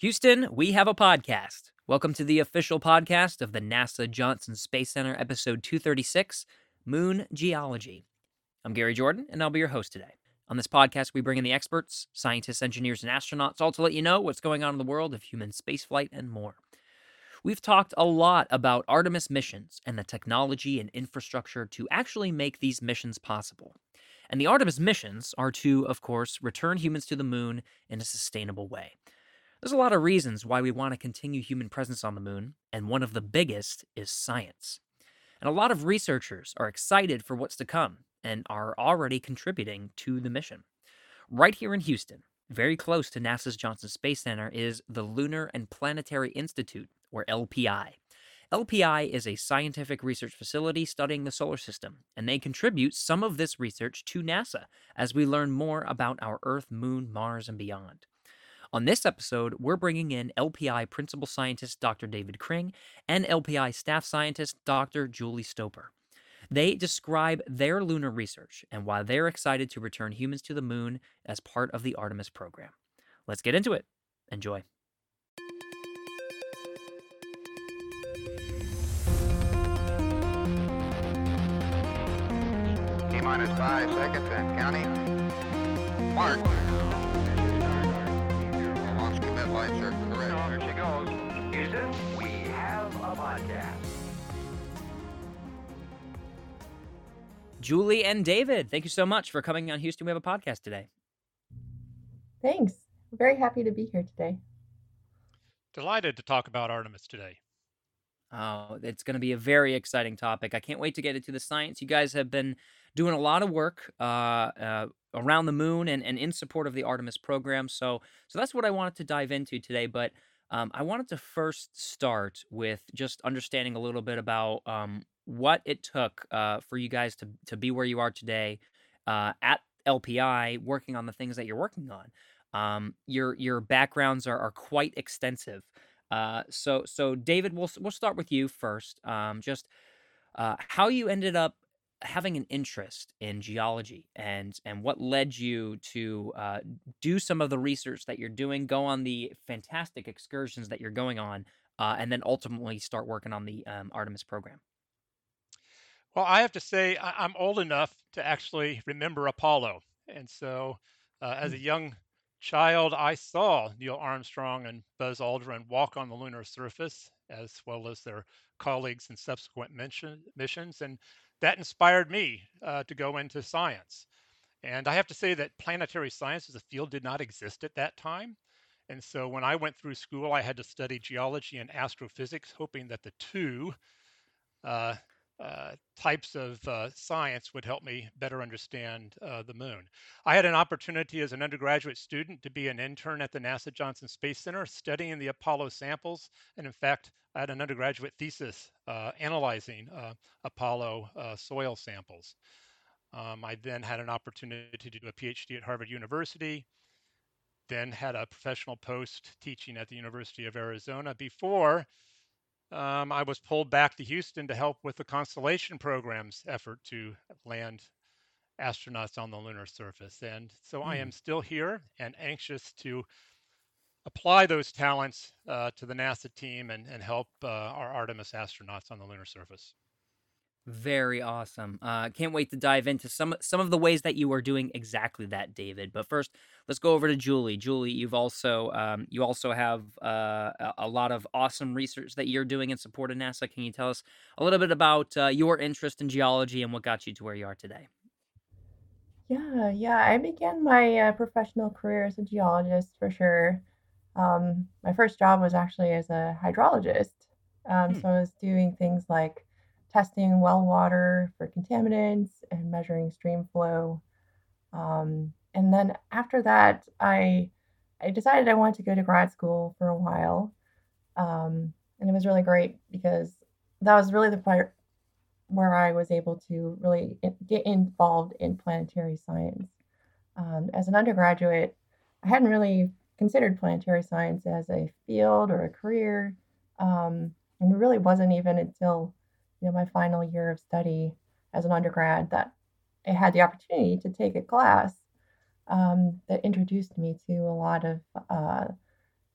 Houston, we have a podcast. Welcome to the official podcast of the NASA Johnson Space Center, episode 236 Moon Geology. I'm Gary Jordan, and I'll be your host today. On this podcast, we bring in the experts, scientists, engineers, and astronauts, all to let you know what's going on in the world of human spaceflight and more. We've talked a lot about Artemis missions and the technology and infrastructure to actually make these missions possible. And the Artemis missions are to, of course, return humans to the moon in a sustainable way. There's a lot of reasons why we want to continue human presence on the moon, and one of the biggest is science. And a lot of researchers are excited for what's to come and are already contributing to the mission. Right here in Houston, very close to NASA's Johnson Space Center, is the Lunar and Planetary Institute, or LPI. LPI is a scientific research facility studying the solar system, and they contribute some of this research to NASA as we learn more about our Earth, Moon, Mars, and beyond. On this episode, we're bringing in LPI principal scientist Dr. David Kring and LPI staff scientist Dr. Julie Stopar. They describe their lunar research and why they're excited to return humans to the moon as part of the Artemis program. Let's get into it. Enjoy. T minus five seconds and counting. Mark. Launch commit lights are correct. There she goes. Houston, we have a podcast. Julie and David, thank you so much for coming on Houston. We have a podcast today. Thanks. I'm very happy to be here today. Delighted to talk about Artemis today. Oh, it's going to be a very exciting topic. I can't wait to get into the science. You guys have been doing a lot of work uh, uh, around the moon and, and in support of the Artemis program. So, so that's what I wanted to dive into today. But um, I wanted to first start with just understanding a little bit about um, what it took uh, for you guys to to be where you are today uh, at LPI, working on the things that you're working on. Um, your your backgrounds are, are quite extensive. Uh, so so David, we'll we'll start with you first. Um, just uh, how you ended up having an interest in geology and and what led you to uh, do some of the research that you're doing, go on the fantastic excursions that you're going on, uh, and then ultimately start working on the um, Artemis program. Well, I have to say, I- I'm old enough to actually remember Apollo. And so, uh, as a young child, I saw Neil Armstrong and Buzz Aldrin walk on the lunar surface, as well as their colleagues in subsequent mission, missions. And that inspired me uh, to go into science. And I have to say that planetary science as a field did not exist at that time. And so when I went through school, I had to study geology and astrophysics, hoping that the two uh, uh, types of uh, science would help me better understand uh, the moon. I had an opportunity as an undergraduate student to be an intern at the NASA Johnson Space Center studying the Apollo samples. And in fact, I had an undergraduate thesis uh, analyzing uh, Apollo uh, soil samples. Um, I then had an opportunity to do a PhD at Harvard University, then had a professional post teaching at the University of Arizona before um, I was pulled back to Houston to help with the Constellation program's effort to land astronauts on the lunar surface. And so I am still here and anxious to apply those talents uh, to the NASA team and, and help uh, our Artemis astronauts on the lunar surface. Very awesome. Uh, can't wait to dive into some some of the ways that you are doing exactly that, David. But first, let's go over to Julie. Julie, you've also um, you also have uh, a- lot of awesome research that you're doing in support of NASA. Can you tell us a little bit about uh, your interest in geology and what got you to where you are today? Yeah, yeah. I began my uh, professional career as a geologist for sure. Um, my first job was actually as a hydrologist. Um, Hmm. so I was doing things like testing well water for contaminants and measuring stream flow. Um, and then after that, I I decided I wanted to go to grad school for a while. Um, and it was really great because that was really the part where I was able to really get involved in planetary science. Um, as an undergraduate, I hadn't really considered planetary science as a field or a career, um, and it really wasn't even until you know my final year of study as an undergrad that I had the opportunity to take a class um, that introduced me to a lot of uh,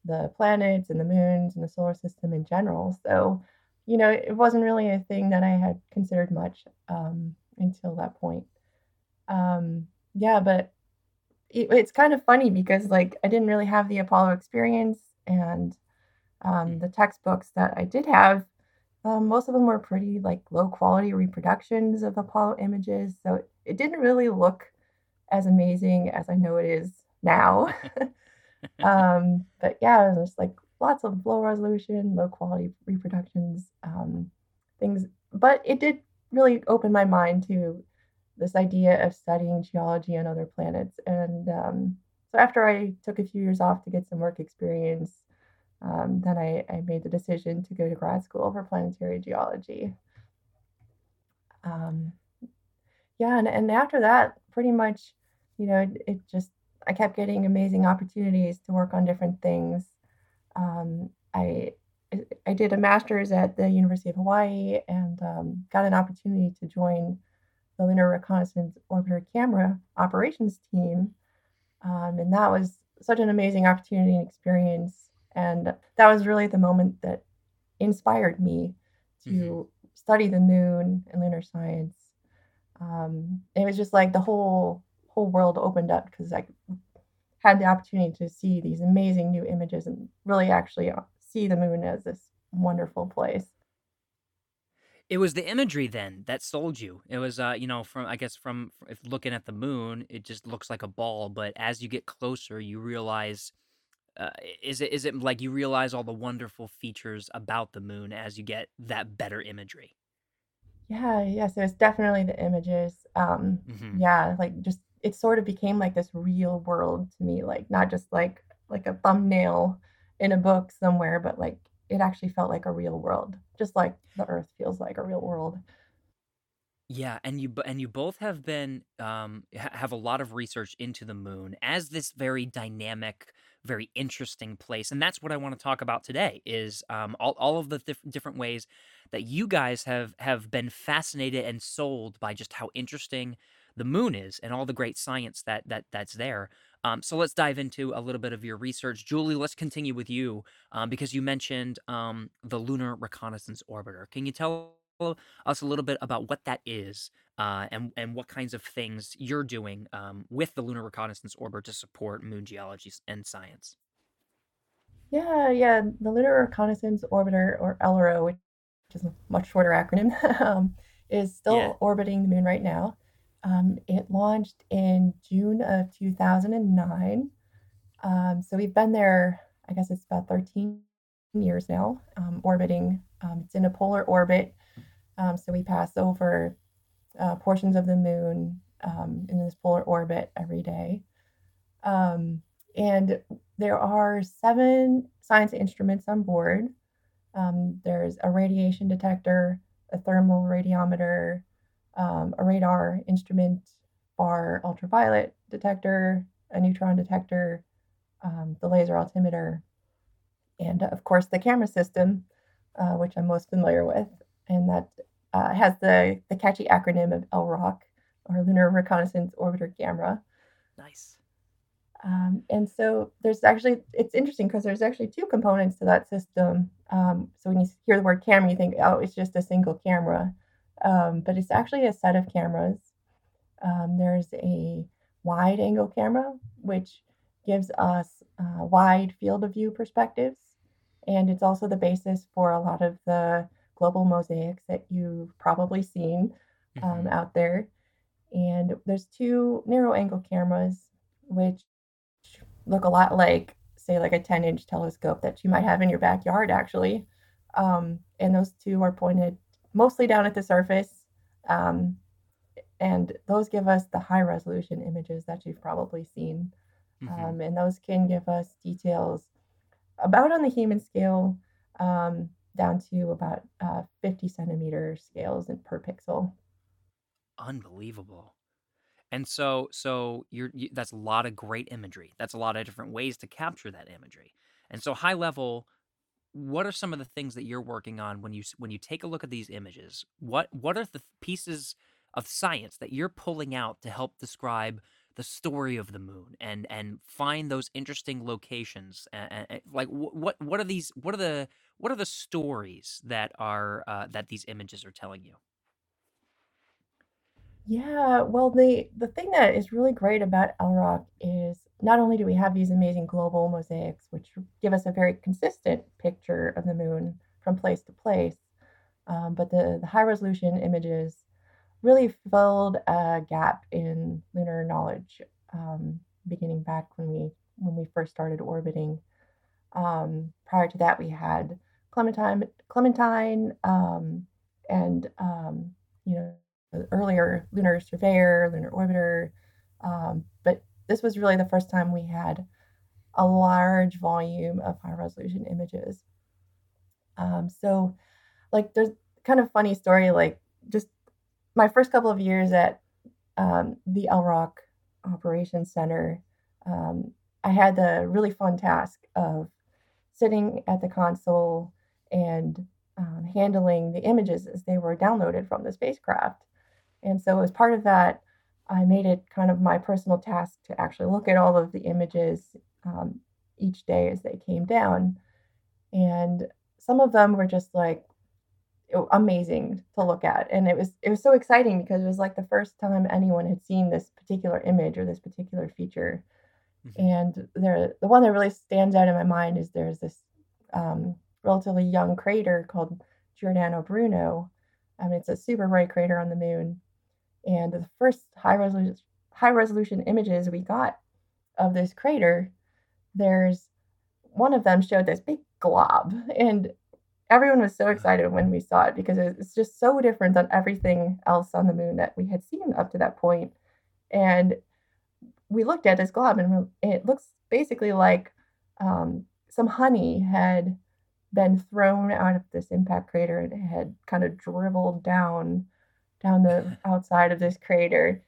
the planets and the moons and the solar system in general. So, you know, it wasn't really a thing that I had considered much um, until that point. Um, yeah, but it, it's kind of funny because like I didn't really have the Apollo experience, and um, the textbooks that I did have, um, most of them were pretty like low quality reproductions of Apollo images, so it, it didn't really look as amazing as I know it is now. um, but yeah, it was just like lots of low resolution, low quality reproductions, um, things. But it did really open my mind to this idea of studying geology on other planets. And um, so after I took a few years off to get some work experience, um, then I, I, made the decision to go to grad school for planetary geology. Um, yeah, and, and after that, pretty much, you know, it, it, just, I kept getting amazing opportunities to work on different things. Um, I I did a master's at the University of Hawaii and um, got an opportunity to join the Lunar Reconnaissance Orbiter Camera operations team. Um, and that was such an amazing opportunity and experience. And that was really the moment that inspired me to mm-hmm. study the moon and lunar science. Um, it was just like the whole whole world opened up because I had the opportunity to see these amazing new images and really actually uh, see the moon as this wonderful place. It was the imagery then that sold you. It was, uh, you know, from I guess from if looking at the moon, it just looks like a ball. But as you get closer, you realize, uh, is it is it like you realize all the wonderful features about the moon as you get that better imagery? Yeah, yes, it was definitely the images. Um, hmm yeah, like just it sort of became like this real world to me, like not just like like a thumbnail in a book somewhere, but like it actually felt like a real world, just like the Earth feels like a real world. Yeah, and you and you both have been um, have a lot of research into the moon as this very dynamic, very interesting place, and that's what I want to talk about today. Is um, all all of the dif- different ways that you guys have have been fascinated and sold by just how interesting the moon is and all the great science that that that's there. Um, so let's dive into a little bit of your research. Julie, let's continue with you um, because you mentioned um, the Lunar Reconnaissance Orbiter. Can you tell us a little bit about what that is uh, and, and what kinds of things you're doing um, with the Lunar Reconnaissance Orbiter to support moon geology and science? Yeah, yeah. The Lunar Reconnaissance Orbiter, or LRO, which is a much shorter acronym, um, is still yeah. orbiting the moon right now. Um, it launched in June of 2009. Um, so we've been there, I guess it's about 13 years now, um, orbiting. Um, it's in a polar orbit. Um, so we pass over uh, portions of the moon um, in this polar orbit every day. and there are seven science instruments on board. there's a radiation detector, a thermal radiometer, um, a radar instrument far ultraviolet detector, a neutron detector, um, the laser altimeter, and of course the camera system, uh, which I'm most familiar with, and that uh, has the, the catchy acronym of LROC, or Lunar Reconnaissance Orbiter Camera. Nice. Um, and so there's actually, it's interesting because there's actually two components to that system. Um, so when you hear the word camera, you think, oh, it's just a single camera um, but it's actually a set of cameras. Um, there's a wide angle camera, which gives us a wide field of view perspectives. And it's also the basis for a lot of the global mosaics that you've probably seen um, mm-hmm. out there. And there's two narrow angle cameras, which look a lot like, say, like a 10 inch telescope that you might have in your backyard, actually. Um, and those two are pointed mostly down at the surface. Um, and those give us the high resolution images that you've probably seen. Mm-hmm. Um, and those can give us details about on the human scale um, down to about uh, 50 centimeter scales per pixel. Unbelievable. And so, so you're you, that's a lot of great imagery. That's a lot of different ways to capture that imagery. And so, high level, what are some of the things that you're working on when you when you take a look at these images? What what are the pieces of science that you're pulling out to help describe the story of the moon and and find those interesting locations and, and like what what are these what are the what are the stories that are uh, that these images are telling you? Yeah, well, the the thing that is really great about LROC is not only do we have these amazing global mosaics, which give us a very consistent picture of the moon from place to place, um, but the, the high resolution images really filled a gap in lunar knowledge, um, beginning back when we when we first started orbiting. Um, prior to that, we had Clementine, Clementine, um, and um, you know earlier lunar surveyor, lunar orbiter, um, but this was really the first time we had a large volume of high resolution images. Um, so, like, there's kind of funny story. Like, just my first couple of years at um, the LROC Operations Center, um, I had the really fun task of sitting at the console and um, handling the images as they were downloaded from the spacecraft. And so, as part of that, I made it kind of my personal task to actually look at all of the images um, each day as they came down. And some of them were just like amazing to look at and it was it was so exciting because it was like the first time anyone had seen this particular image or this particular feature. Mm-hmm. and there the one that really stands out in my mind is there's this um, relatively young crater called giordano bruno. Mean, it's a super bright crater on the moon. And the first high resolution high resolution images we got of this crater, there's one of them showed this big glob. And everyone was so excited when we saw it because it's just so different than everything else on the moon that we had seen up to that point. And we looked at this glob and it looks basically like um, some honey had been thrown out of this impact crater and it had kind of dribbled down down the outside of this crater.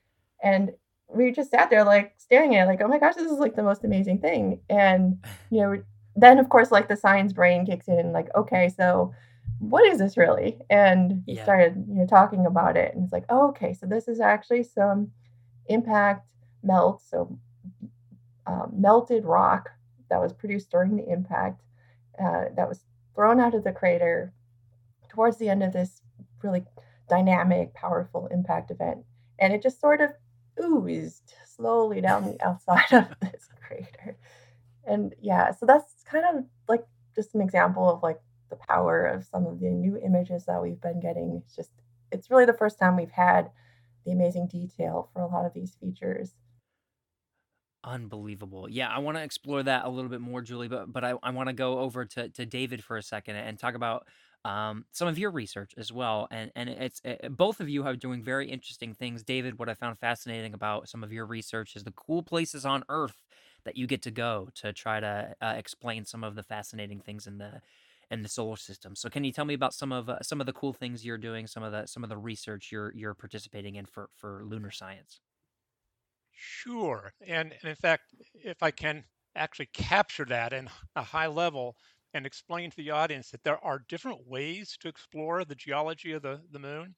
And we just sat there like staring at it, like, oh my gosh, this is like the most amazing thing. And you know, then of course like the science brain kicks in, like, okay, so what is this really? And yeah. started, you know, talking about it. And it's like, oh, okay, so this is actually some impact melt, so um, melted rock that was produced during the impact uh, that was thrown out of the crater towards the end of this really dynamic, powerful impact event. And it just sort of oozed slowly down the outside of this crater. And yeah, so that's kind of like just an example of like the power of some of the new images that we've been getting. It's just, it's really the first time we've had the amazing detail for a lot of these features. Unbelievable. Yeah, I want to explore that a little bit more, Julie, but but I, I want to go over to, to David for a second and talk about um, some of your research as well. And and it's it, both of you are doing very interesting things. David, what I found fascinating about some of your research is the cool places on Earth that you get to go to try to uh, explain some of the fascinating things in the in the solar system. So, can you tell me about some of uh, some of the cool things you're doing, some of the some of the research you're you're participating in for for lunar science? Sure, and, and in fact, if I can actually capture that in a high level, and explain to the audience that there are different ways to explore the geology of the, the moon.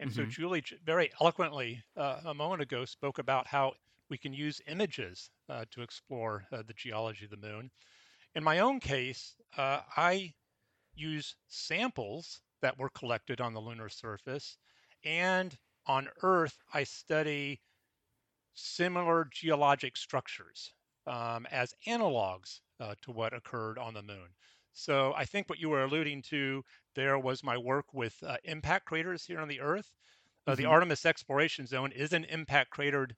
And mm-hmm. so Julie very eloquently uh, a moment ago spoke about how we can use images uh, to explore uh, the geology of the moon. In my own case, uh, I use samples that were collected on the lunar surface. And on Earth, I study similar geologic structures um, as analogs uh, to what occurred on the moon. So I think what you were alluding to there was my work with uh, impact craters here on the Earth. Uh, mm-hmm. The Artemis Exploration Zone is an impact cratered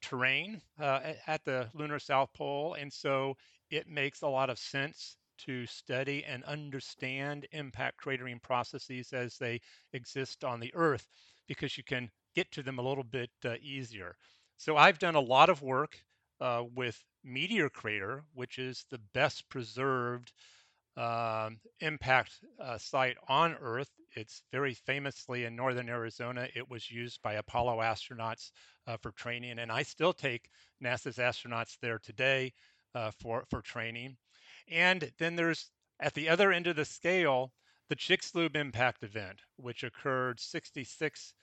terrain uh, at the lunar south pole, and so it makes a lot of sense to study and understand impact cratering processes as they exist on the Earth because you can get to them a little bit uh, easier. So I've done a lot of work uh, with Meteor Crater, which is the best preserved um, impact uh, site on Earth. It's very famously in northern Arizona. It was used by Apollo astronauts uh, for training, and I still take NASA's astronauts there today uh, for for training. And then there's at the other end of the scale the Chicxulub impact event, which occurred 66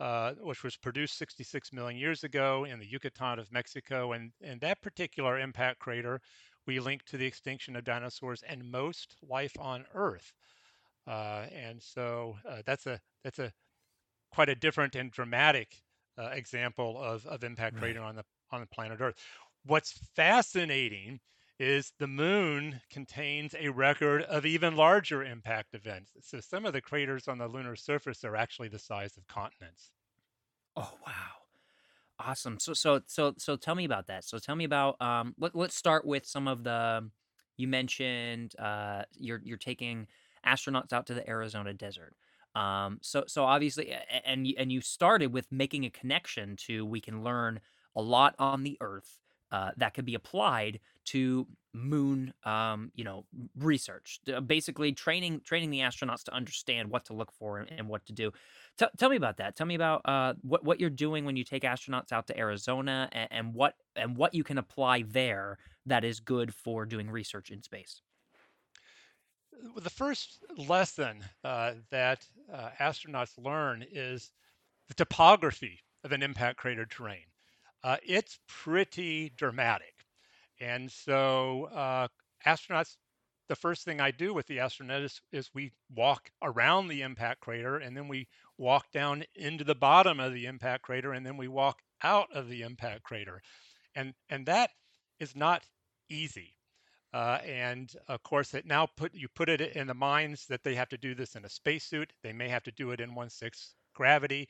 uh, which was produced 66 million years ago in the Yucatan of Mexico. And, and that particular impact crater, we link to the extinction of dinosaurs and most life on Earth. Uh, and so uh, that's a that's a quite a different and dramatic uh, example of, of impact right. crater on the on the planet Earth. What's fascinating is the moon contains a record of even larger impact events. So some of the craters on the lunar surface are actually the size of continents. Oh wow. Awesome. So so so so tell me about that. So tell me about um let, let's start with some of the you mentioned uh you're you're taking astronauts out to the Arizona desert. Um so so obviously and and you started with making a connection to we can learn a lot on the earth uh, that could be applied to moon um, you know research basically training training the astronauts to understand what to look for and, and what to do. T- tell me about that. Tell me about uh, what, what you're doing when you take astronauts out to arizona and, and what and what you can apply there that is good for doing research in space the first lesson uh, that uh, astronauts learn is the topography of an impact crater terrain uh, it's pretty dramatic. And so uh, astronauts, the first thing I do with the astronaut is, is we walk around the impact crater and then we walk down into the bottom of the impact crater and then we walk out of the impact crater. And, and that is not easy. Uh, and of course, it now put you put it in the minds that they have to do this in a spacesuit. They may have to do it in one sixth gravity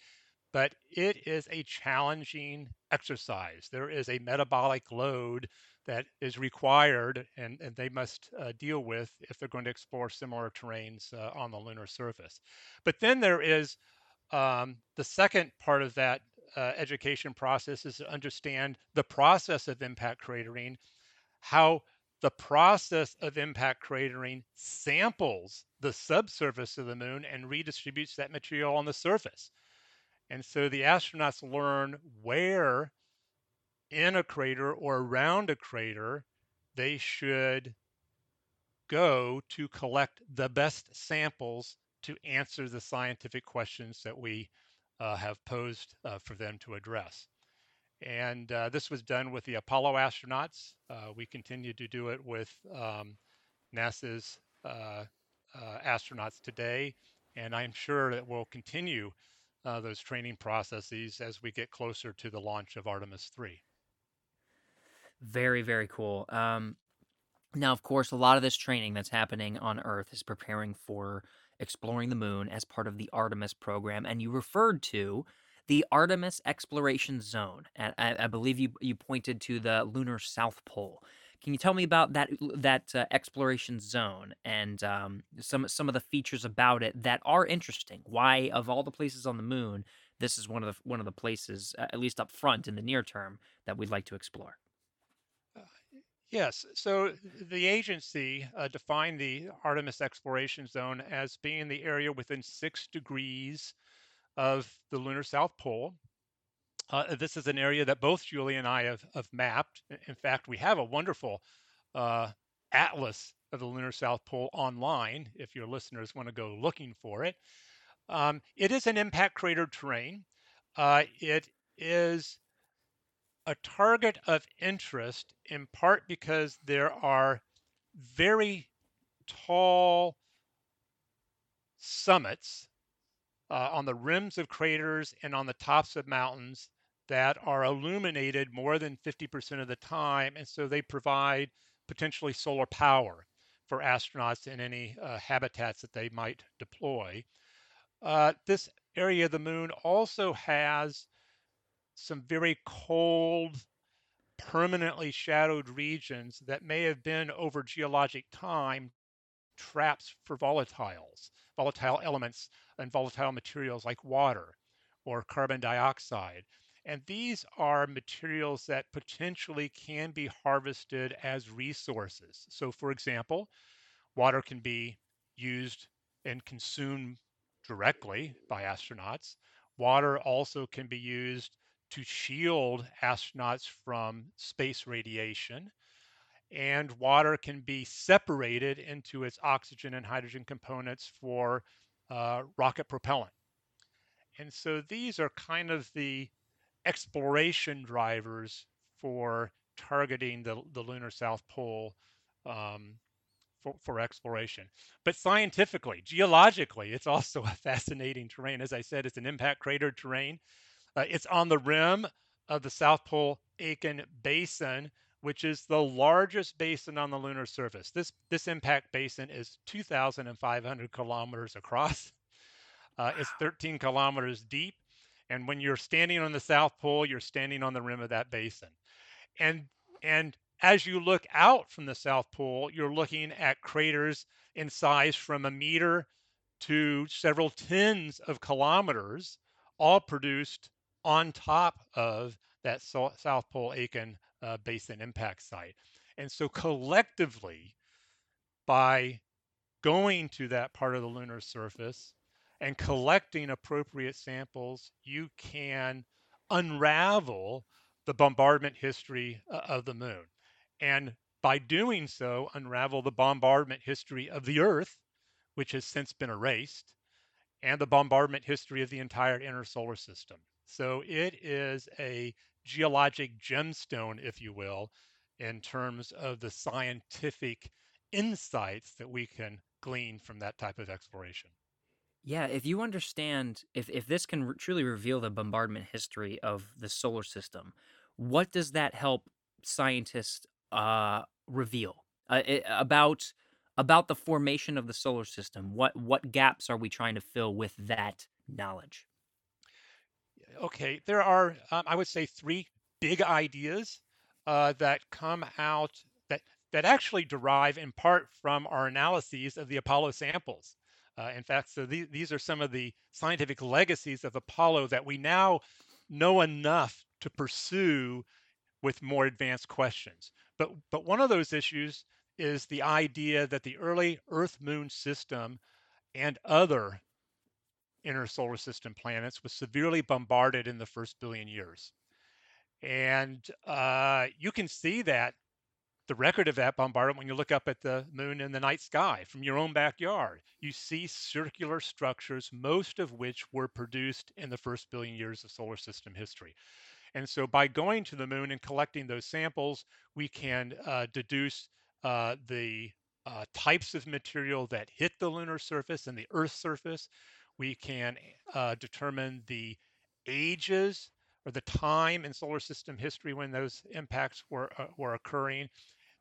but it is a challenging exercise. There is a metabolic load that is required and, and they must uh, deal with if they're going to explore similar terrains uh, on the lunar surface. But then there is um, the second part of that uh, education process is to understand the process of impact cratering, how the process of impact cratering samples the subsurface of the moon and redistributes that material on the surface. And so the astronauts learn where in a crater or around a crater they should go to collect the best samples to answer the scientific questions that we uh, have posed uh, for them to address. And uh, this was done with the Apollo astronauts. Uh, we continue to do it with um, NASA's uh, uh, astronauts today. And I'm sure that we'll continue uh, those training processes as we get closer to the launch of Artemis 3. Very, very cool. Um, now, of course, a lot of this training that's happening on Earth is preparing for exploring the moon as part of the Artemis program. And you referred to the Artemis Exploration Zone. And I, I believe you, you pointed to the lunar South Pole. Can you tell me about that that uh, exploration zone and um, some some of the features about it that are interesting? Why, of all the places on the moon, this is one of the one of the places, uh, at least up front in the near term, that we'd like to explore. Uh, yes. So the agency uh, defined the Artemis Exploration Zone as being the area within six degrees of the lunar South Pole, uh, this is an area that both Julie and I have, have mapped. In fact, we have a wonderful uh, atlas of the lunar South Pole online if your listeners want to go looking for it. Um, it is an impact crater terrain. Uh, it is a target of interest in part because there are very tall summits uh, on the rims of craters and on the tops of mountains that are illuminated more than 50% of the time. And so they provide potentially solar power for astronauts in any uh, habitats that they might deploy. Uh, this area of the moon also has some very cold, permanently shadowed regions that may have been over geologic time traps for volatiles, volatile elements and volatile materials like water or carbon dioxide. And these are materials that potentially can be harvested as resources. So, for example, water can be used and consumed directly by astronauts. Water also can be used to shield astronauts from space radiation. And water can be separated into its oxygen and hydrogen components for uh, rocket propellant. And so these are kind of the exploration drivers for targeting the, the lunar South Pole um, for, for exploration. But scientifically, geologically, it's also a fascinating terrain. As I said, it's an impact crater terrain. Uh, it's on the rim of the South Pole Aitken Basin, which is the largest basin on the lunar surface. This this impact basin is 2,500 kilometers across. Uh, it's 13 kilometers deep, and when you're standing on the South Pole, you're standing on the rim of that basin. And and as you look out from the South Pole, you're looking at craters in size from a meter to several tens of kilometers, all produced on top of that South Pole Aitken uh, Basin impact site. And so collectively, by going to that part of the lunar surface and collecting appropriate samples, you can unravel the bombardment history uh, of the moon and by doing so, unravel the bombardment history of the Earth, which has since been erased, and the bombardment history of the entire inner solar system. So it is a geologic gemstone, if you will, in terms of the scientific insights that we can glean from that type of exploration. Yeah, if you understand, if, if this can re- truly reveal the bombardment history of the solar system, what does that help scientists uh, reveal uh, it, about about the formation of the solar system? What what gaps are we trying to fill with that knowledge? Okay, there are um, I would say three big ideas uh, that come out that that actually derive in part from our analyses of the Apollo samples. Uh, in fact, so these, these are some of the scientific legacies of Apollo that we now know enough to pursue with more advanced questions. But, but one of those issues is the idea that the early Earth Moon system and other inner solar system planets was severely bombarded in the first billion years. And uh, you can see that the record of that bombardment when you look up at the moon in the night sky from your own backyard. You see circular structures, most of which were produced in the first billion years of solar system history. And so by going to the moon and collecting those samples, we can uh, deduce uh, the uh, types of material that hit the lunar surface and the Earth's surface. We can uh, determine the ages or the time in solar system history when those impacts were, uh, were occurring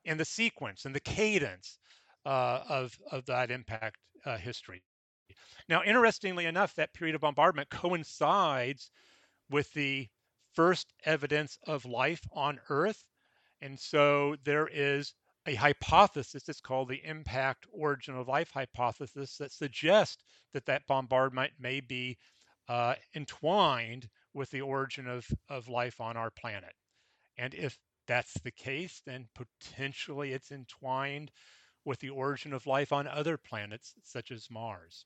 and the sequence and the cadence uh, of, of that impact history. Now, interestingly enough, that period of bombardment coincides with the first evidence of life on Earth. And so there is a hypothesis, it's called the impact origin of life hypothesis, that suggests that that bombardment may be uh, entwined with the origin of, of life on our planet. And if that's the case, then potentially it's entwined with the origin of life on other planets, such as Mars.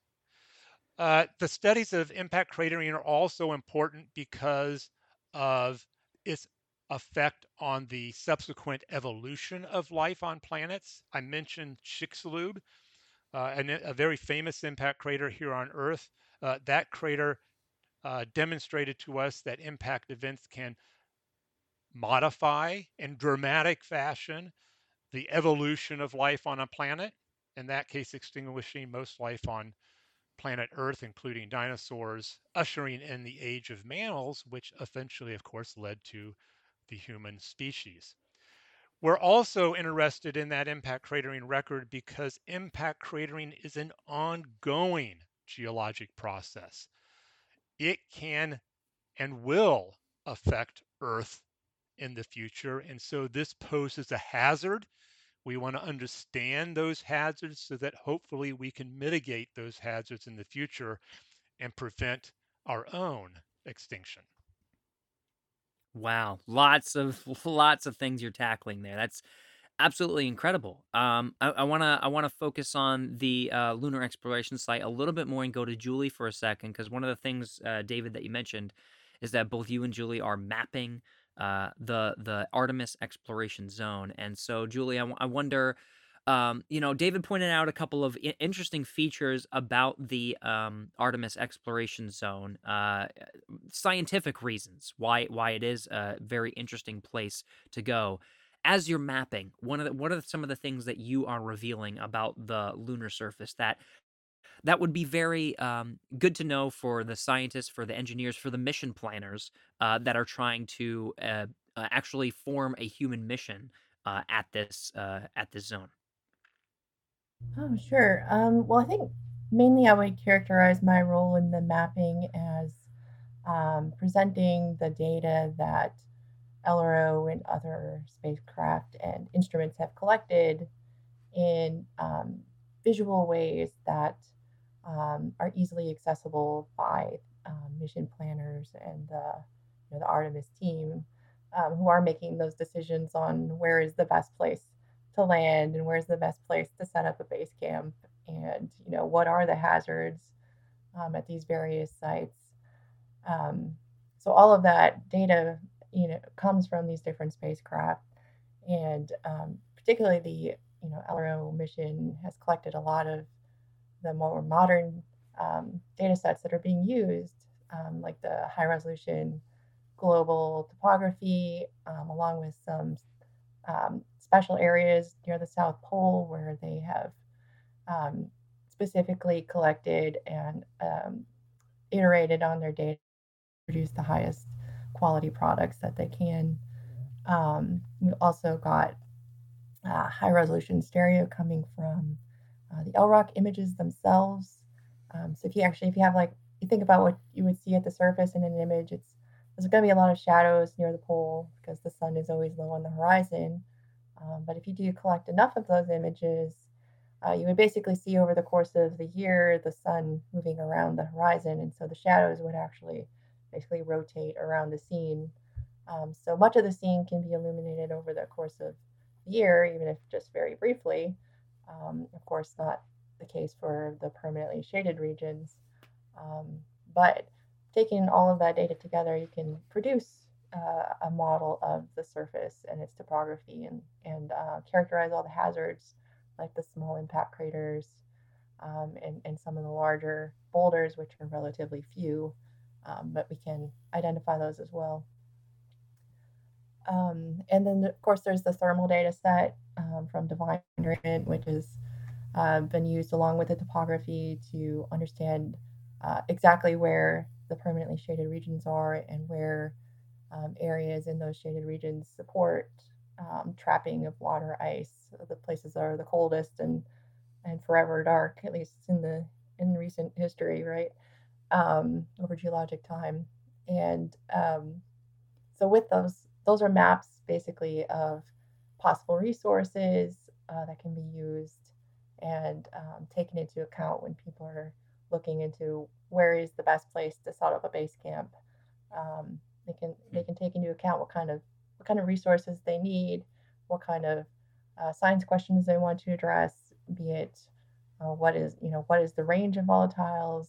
Uh, the studies of impact cratering are also important because of its effect on the subsequent evolution of life on planets. I mentioned Chicxulub, uh, and a very famous impact crater here on Earth. Uh, that crater uh, demonstrated to us that impact events can modify in dramatic fashion the evolution of life on a planet, in that case, extinguishing most life on planet Earth, including dinosaurs, ushering in the age of mammals, which eventually, of course, led to the human species. We're also interested in that impact cratering record because impact cratering is an ongoing geologic process. It can and will affect Earth in the future. And so this poses a hazard we want to understand those hazards so that hopefully we can mitigate those hazards in the future and prevent our own extinction. Wow, lots of lots of things you're tackling there. That's absolutely incredible. Um, I want to I want to focus on the uh, lunar exploration site a little bit more and go to Julie for a second because one of the things, uh, David, that you mentioned is that both you and Julie are mapping uh, the the Artemis exploration zone. And so, Julie, I, w- I wonder um, you know, David pointed out a couple of I- interesting features about the um, Artemis exploration zone. Uh, scientific reasons why why it is a very interesting place to go. As you're mapping, one of the, what are some of the things that you are revealing about the lunar surface that that would be very um, good to know for the scientists, for the engineers, for the mission planners uh, that are trying to uh, uh, actually form a human mission uh, at this uh, at this zone. Oh, sure. Um, well, I think mainly I would characterize my role in the mapping as um, presenting the data that LRO and other spacecraft and instruments have collected in um, visual ways that um, are easily accessible by um, mission planners and the, you know, the Artemis team um, who are making those decisions on where is the best place to land and where's the best place to set up a base camp and you know what are the hazards um, at these various sites. Um, so all of that data you know comes from these different spacecraft and um, particularly the you know LRO mission has collected a lot of the more modern um, data sets that are being used um, like the high resolution global topography um, along with some um, special areas near the South Pole where they have um, specifically collected and um, iterated on their data to produce the highest quality products that they can. Um, we also got uh, high resolution stereo coming from uh, the LROC images themselves. Um, so if you actually, if you have like, you think about what you would see at the surface in an image, it's there's going to be a lot of shadows near the pole because the sun is always low on the horizon. Um, but if you do collect enough of those images, uh, you would basically see over the course of the year the sun moving around the horizon. And so the shadows would actually basically rotate around the scene. Um, so much of the scene can be illuminated over the course of the year, even if just very briefly. Um, of course, not the case for the permanently shaded regions. Um, but taking all of that data together, you can produce uh, a model of the surface and its topography and, and uh, characterize all the hazards like the small impact craters um, and, and some of the larger boulders, which are relatively few, um, but we can identify those as well. Um, and then, of course, there's the thermal data set um, from Diviner which has uh, been used along with the topography to understand uh, exactly where the permanently shaded regions are and where um, areas in those shaded regions support um, trapping of water ice. The places that are the coldest and and forever dark, at least in the in recent history, right? Um, over geologic time, and um, so with those, those are maps basically of possible resources uh, that can be used and um, taken into account when people are looking into where is the best place to set up a base camp. They can they can take into account what kind of what kind of resources they need, what kind of uh, science questions they want to address, be it uh, what is you know what is the range of volatiles,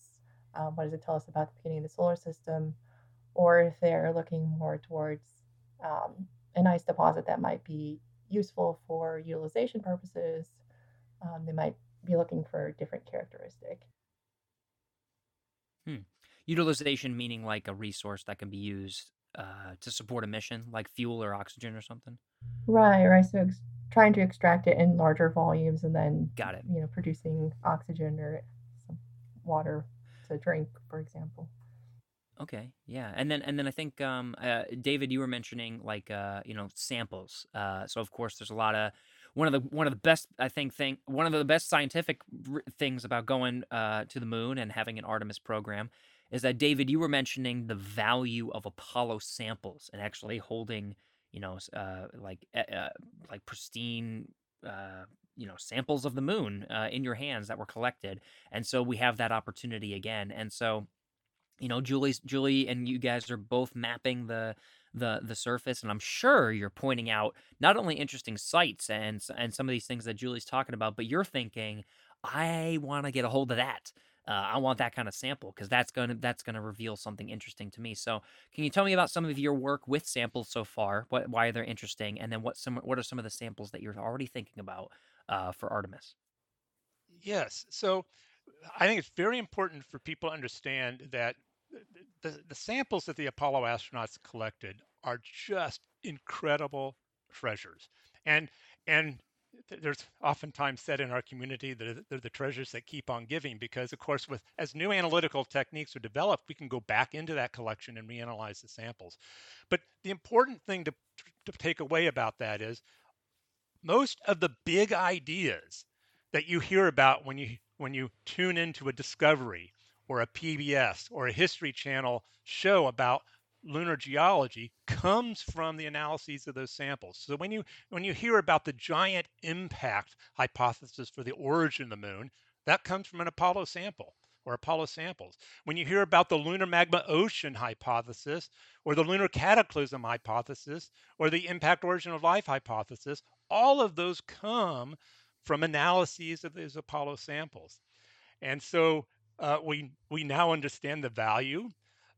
um, what does it tell us about the beginning of the solar system, or if they're looking more towards um, an ice deposit that might be useful for utilization purposes, um, they might be looking for a different characteristic. Hmm. Utilization meaning like a resource that can be used uh, to support a mission, like fuel or oxygen or something. Right, right. So ex- trying to extract it in larger volumes and then got it. You know, producing oxygen or water to drink, for example. Okay, yeah, and then and then I think um, uh, David, you were mentioning like uh, you know samples. Uh, so of course, there's a lot of one of the one of the best I think thing one of the best scientific r- things about going uh, to the moon and having an Artemis program is that David, you were mentioning the value of Apollo samples and actually holding you know uh, like uh, like pristine. Uh, you know samples of the moon uh, in your hands that were collected and so we have that opportunity again and so you know Julie Julie and you guys are both mapping the the the surface and I'm sure you're pointing out not only interesting sites and and some of these things that Julie's talking about but you're thinking I want to get a hold of that uh, I want that kind of sample because that's gonna that's gonna reveal something interesting to me. So, can you tell me about some of your work with samples so far? What why they're interesting, and then what some what are some of the samples that you're already thinking about uh, for Artemis? Yes. So I think it's very important for people to understand that the, the samples that the Apollo astronauts collected are just incredible treasures. And and there's oftentimes said in our community that they're the treasures that keep on giving because of course with as new analytical techniques are developed we can go back into that collection and reanalyze the samples. But the important thing to, to take away about that is most of the big ideas that you hear about when you when you tune into a discovery or a PBS or a History Channel show about lunar geology comes from the analyses of those samples. So when you when you hear about the giant impact hypothesis for the origin of the moon, that comes from an Apollo sample or Apollo samples. When you hear about the lunar magma ocean hypothesis or the lunar cataclysm hypothesis or the impact origin of life hypothesis, all of those come from analyses of those Apollo samples. And so uh, we we now understand the value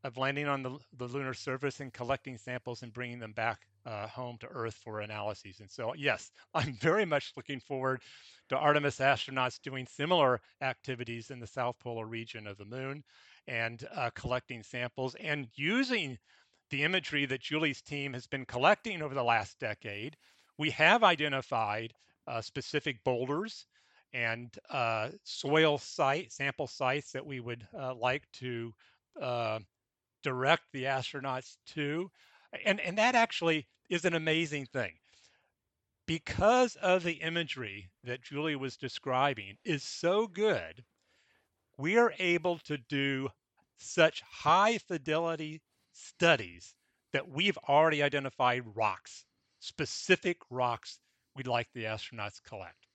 of landing on the, the lunar surface and collecting samples and bringing them back uh, home to Earth for analyses. And so, yes, I'm very much looking forward to Artemis astronauts doing similar activities in the south polar region of the moon and uh, collecting samples and using the imagery that Julie's team has been collecting over the last decade. We have identified uh, specific boulders and uh, soil site sample sites that we would uh, like to uh, direct the astronauts to. And, and that actually is an amazing thing. Because of the imagery that Julie was describing is so good, we are able to do such high fidelity studies that we've already identified rocks, specific rocks we'd like the astronauts collect.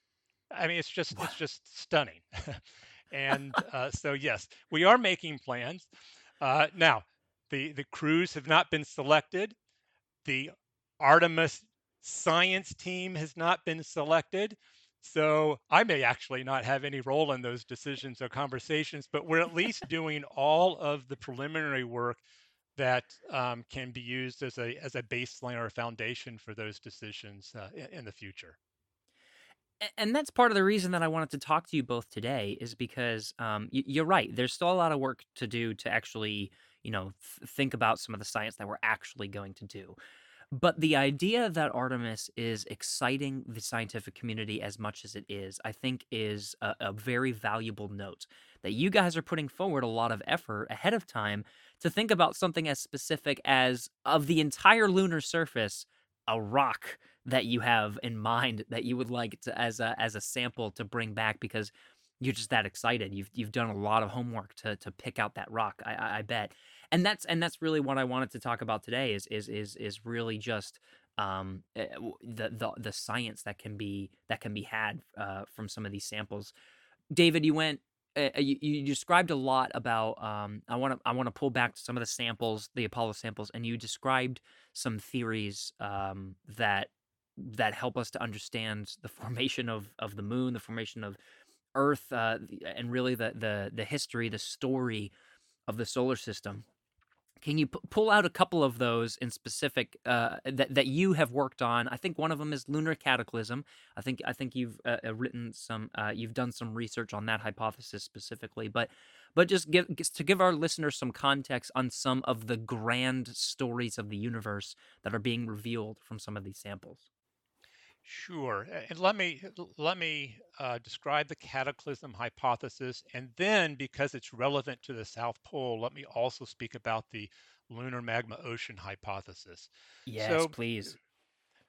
I mean, it's just it's just stunning. and uh, so yes, we are making plans. Uh, now, the the crews have not been selected. The Artemis science team has not been selected. So I may actually not have any role in those decisions or conversations, but we're at least doing all of the preliminary work that um, can be used as a as a baseline or a foundation for those decisions uh, in, the future and that's part of the reason that I wanted to talk to you both today is because um, you're right. There's still a lot of work to do to actually, you know, th- think about some of the science that we're actually going to do. But the idea that Artemis is exciting the scientific community as much as it is, I think, is a, a very valuable note that you guys are putting forward a lot of effort ahead of time to think about something as specific as of the entire lunar surface, a rock that you have in mind that you would like to as a as a sample to bring back because you're just that excited. You've you've done a lot of homework to to pick out that rock. I, I bet, and that's and that's really what I wanted to talk about today. Is is is is really just um eh, the the the science that can be that can be had uh, from some of these samples. David, you went uh, you, you described a lot about um, I want to I want to pull back to some of the samples, the Apollo samples, and you described some theories um, that that help us to understand the formation of of the moon, the formation of Earth, uh, and really the the the history, the story of the solar system. Can you p- pull out a couple of those in specific uh, that that you have worked on? I think one of them is lunar cataclysm. I think I think you've uh, uh written some, uh, you've done some research on that hypothesis specifically. But but just give to give our listeners some context on some of the grand stories of the universe that are being revealed from some of these samples. Sure, and let me let me uh, describe the cataclysm hypothesis, and then because it's relevant to the South Pole, let me also speak about the lunar magma ocean hypothesis. Yes, so, please.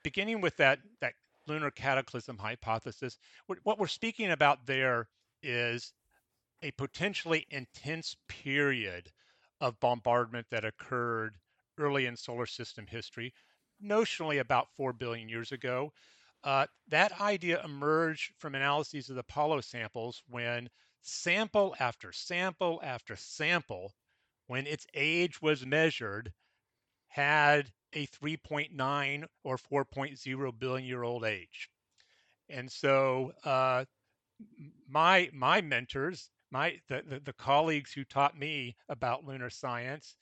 Beginning with that that lunar cataclysm hypothesis, what we're speaking about there is a potentially intense period of bombardment that occurred early in solar system history, notionally about 4 billion years ago. Uh, that idea emerged from analyses of the Apollo samples when sample after sample after sample, when its age was measured, had a 3.9 or 4.0 billion year old age. And so uh, my my mentors, my the, the, the colleagues who taught me about lunar science,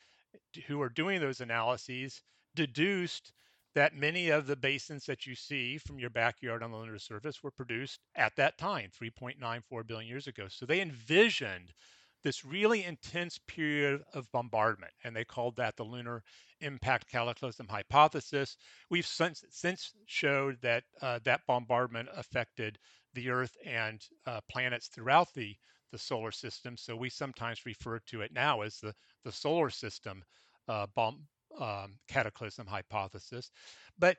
who are doing those analyses, deduced that many of the basins that you see from your backyard on the lunar surface were produced at that time, 3.94 billion years ago. So they envisioned this really intense period of bombardment, and they called that the lunar impact cataclysm hypothesis. We've since, since showed that uh, that bombardment affected the Earth and uh, planets throughout the, the solar system. So we sometimes refer to it now as the, the solar system uh, bomb, um, cataclysm hypothesis. But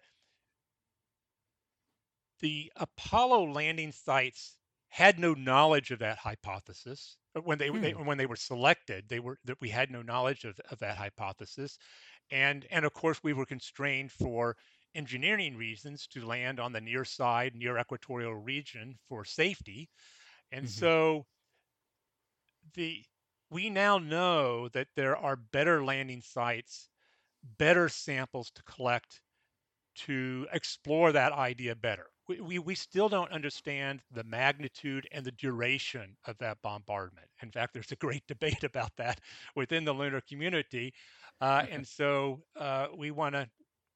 the Apollo landing sites had no knowledge of that hypothesis when they, hmm. they, when they were selected. They were that we had no knowledge of, of that hypothesis, and and of course we were constrained for engineering reasons to land on the near side, near equatorial region for safety, and mm-hmm. so the we now know that there are better landing sites better samples to collect to explore that idea better. We, we, we, still don't understand the magnitude and the duration of that bombardment. In fact, there's a great debate about that within the lunar community. Uh, and so uh, we want to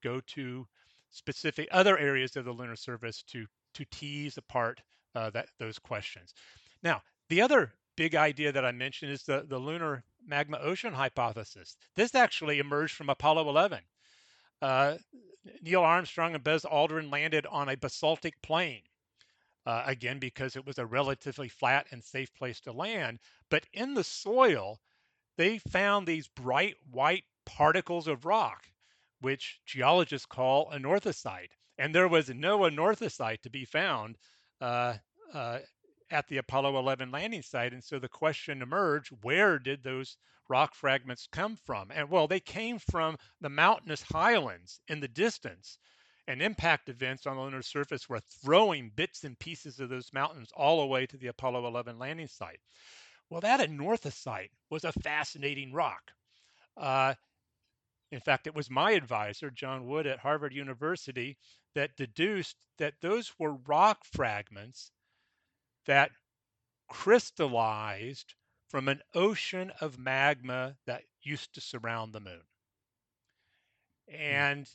go to specific other areas of the lunar surface to, to tease apart uh, that, those questions. Now, the other big idea that I mentioned is the, the lunar magma ocean hypothesis. This actually emerged from Apollo 11. Uh, Neil Armstrong and Buzz Aldrin landed on a basaltic plain, uh, again, because it was a relatively flat and safe place to land. But in the soil, they found these bright white particles of rock, which geologists call anorthosite. And there was no anorthosite to be found uh, uh at the Apollo 11 landing site. And so the question emerged where did those rock fragments come from? And well, they came from the mountainous highlands in the distance. And impact events on the lunar surface were throwing bits and pieces of those mountains all the way to the Apollo 11 landing site. Well, that anorthosite was a fascinating rock. Uh, in fact, it was my advisor, John Wood at Harvard University, that deduced that those were rock fragments that crystallized from an ocean of magma that used to surround the moon. Hmm. And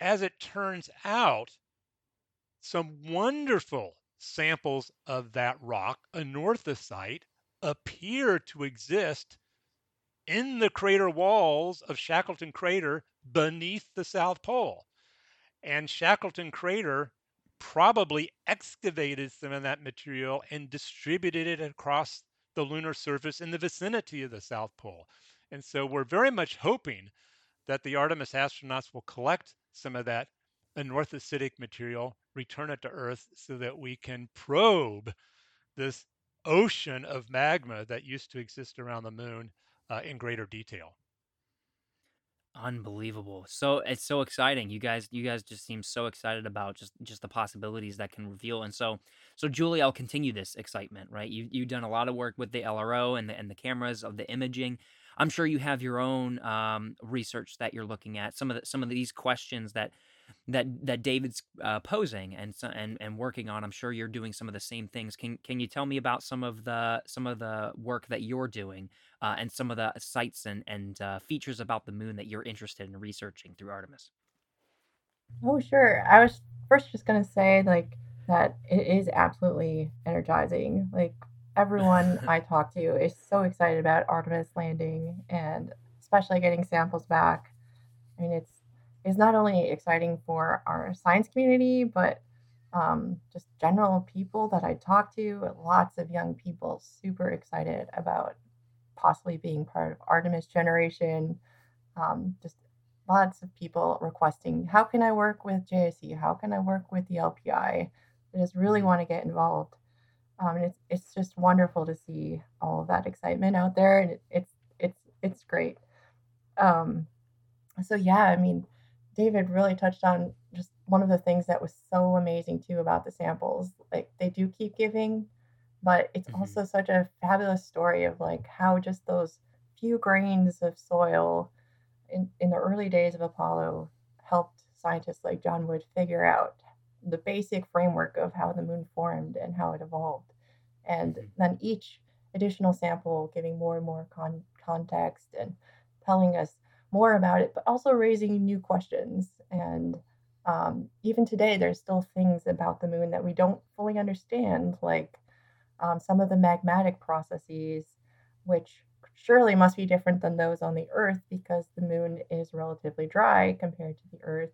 as it turns out, some wonderful samples of that rock, anorthosite, appear to exist in the crater walls of Shackleton Crater beneath the South Pole. And Shackleton Crater probably excavated some of that material and distributed it across the lunar surface in the vicinity of the South Pole. And so we're very much hoping that the Artemis astronauts will collect some of that anorthositic material, return it to Earth so that we can probe this ocean of magma that used to exist around the moon uh, in greater detail. Unbelievable. So it's so exciting. You guys you guys just seem so excited about just just the possibilities that can reveal. And so so Julie, I'll continue this excitement, right? You you've done a lot of work with the LRO and the and the cameras of the imaging. I'm sure you have your own um, research that you're looking at. Some of the, some of these questions that that that David's uh, posing and and and working on. I'm sure you're doing some of the same things. Can can you tell me about some of the some of the work that you're doing uh, and some of the sites and and uh, features about the moon that you're interested in researching through Artemis? Oh, sure. I was first just gonna say like that it is absolutely energizing. Like everyone I talk to is so excited about Artemis landing and especially getting samples back. I mean, it's is not only exciting for our science community, but um, just general people that I talk to. Lots of young people super excited about possibly being part of Artemis generation. Um, just lots of people requesting, how can I work with JSC? How can I work with the LPI? They just really mm-hmm. want to get involved. Um, and it's it's just wonderful to see all of that excitement out there, and it, it's it's it's great. Um, so yeah, I mean, David really touched on just one of the things that was so amazing too about the samples. Like they do keep giving, but it's mm-hmm. also such a fabulous story of like how just those few grains of soil in, in the early days of Apollo helped scientists like John Wood figure out the basic framework of how the moon formed and how it evolved. And mm-hmm. then each additional sample giving more and more con- context and telling us more about it, but also raising new questions. And um, even today, there's still things about the moon that we don't fully understand, like um, some of the magmatic processes, which surely must be different than those on the Earth because the moon is relatively dry compared to the Earth.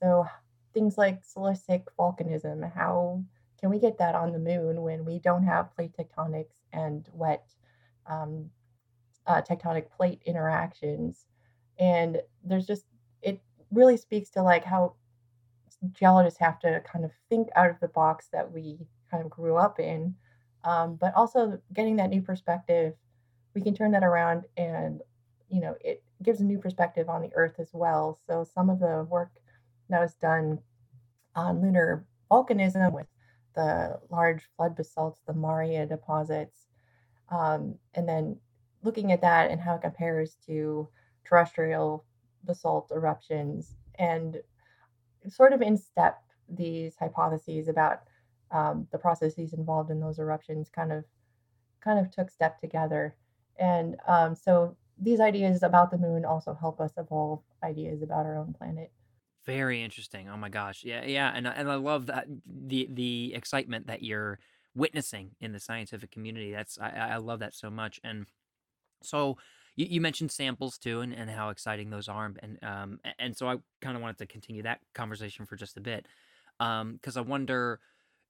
So, things like silicic volcanism, how can we get that on the moon when we don't have plate tectonics and wet um, uh, tectonic plate interactions? And there's just, it really speaks to like how geologists have to kind of think out of the box that we kind of grew up in, um, but also getting that new perspective. We can turn that around and, you know, it gives a new perspective on the Earth as well. So some of the work that was done on lunar volcanism with the large flood basalts, the Maria deposits, um, and then looking at that and how it compares to terrestrial basalt eruptions and sort of in step these hypotheses about um, the processes involved in those eruptions kind of kind of took step together. And um, so these ideas about the moon also help us evolve ideas about our own planet. Very interesting. Oh my gosh. Yeah yeah. And, and i love that the the excitement that you're witnessing in the scientific community. That's i, I love that so much. And so you, you mentioned samples too, and, and how exciting those are, and um, and so I kind of wanted to continue that conversation for just a bit, um, because I wonder,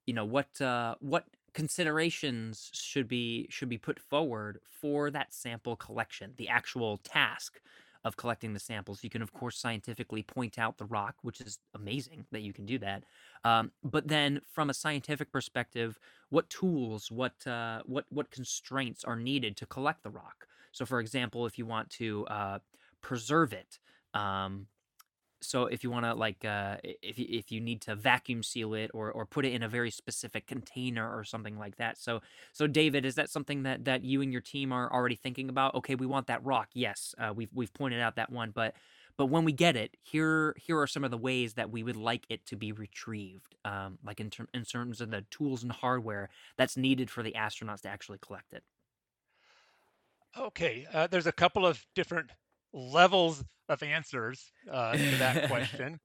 you know, what uh, what considerations should be should be put forward for that sample collection, the actual task of collecting the samples. You can, of course, scientifically point out the rock, which is amazing that you can do that. Um, but then, from a scientific perspective, what tools, what uh, what what constraints are needed to collect the rock? So, for example, if you want to uh, preserve it, um, so if you want to like uh, if you, if you need to vacuum seal it or or put it in a very specific container or something like that. So so David, is that something that that you and your team are already thinking about? Okay, we want that rock. Yes, uh, we've we've pointed out that one, but but when we get it, here here are some of the ways that we would like it to be retrieved, um, like in, ter- in terms of the tools and hardware that's needed for the astronauts to actually collect it. Okay, uh, there's a couple of different levels of answers uh, to that question,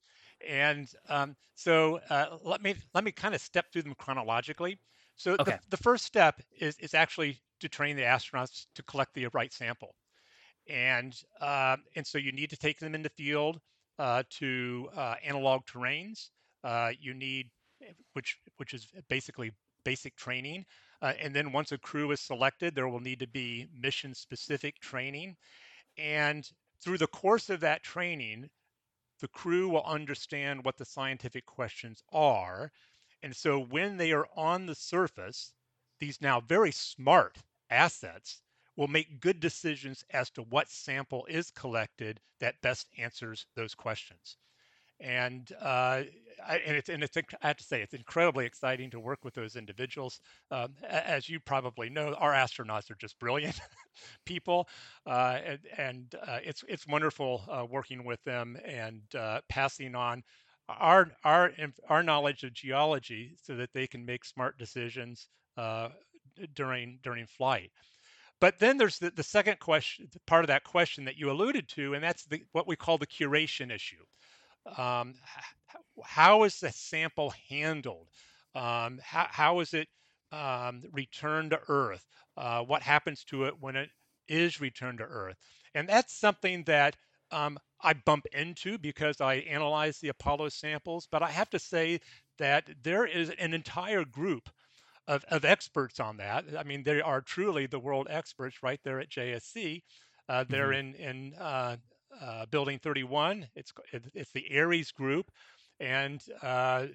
and um, so uh, let me let me kind of step through them chronologically. So Okay. the, the first step is is actually to train the astronauts to collect the right sample, and um, and so you need to take them in the field uh, to uh, analog terrains. Uh, you need which which is basically basic training. Uh, and then once a crew is selected, there will need to be mission specific training. And through the course of that training, the crew will understand what the scientific questions are. And so when they are on the surface, these now very smart assets will make good decisions as to what sample is collected that best answers those questions and uh, I, and it's and it's I have to say it's incredibly exciting to work with those individuals. Um, as you probably know, our astronauts are just brilliant people, uh, and, and uh, it's it's wonderful uh, working with them and uh, passing on our our our knowledge of geology so that they can make smart decisions uh, during during flight. But then there's the, the second question, part of that question that you alluded to, and that's the, what we call the curation issue um, how is the sample handled? Um, how, how is it um, returned to Earth? Uh, what happens to it when it is returned to Earth? And that's something that um, I bump into because I analyze the Apollo samples. But I have to say that there is an entire group of, of experts on that. I mean, they are truly the world experts right there at JSC. Uh, they're hmm in in uh, uh, Building 31. It's it's the Ares Group, and uh,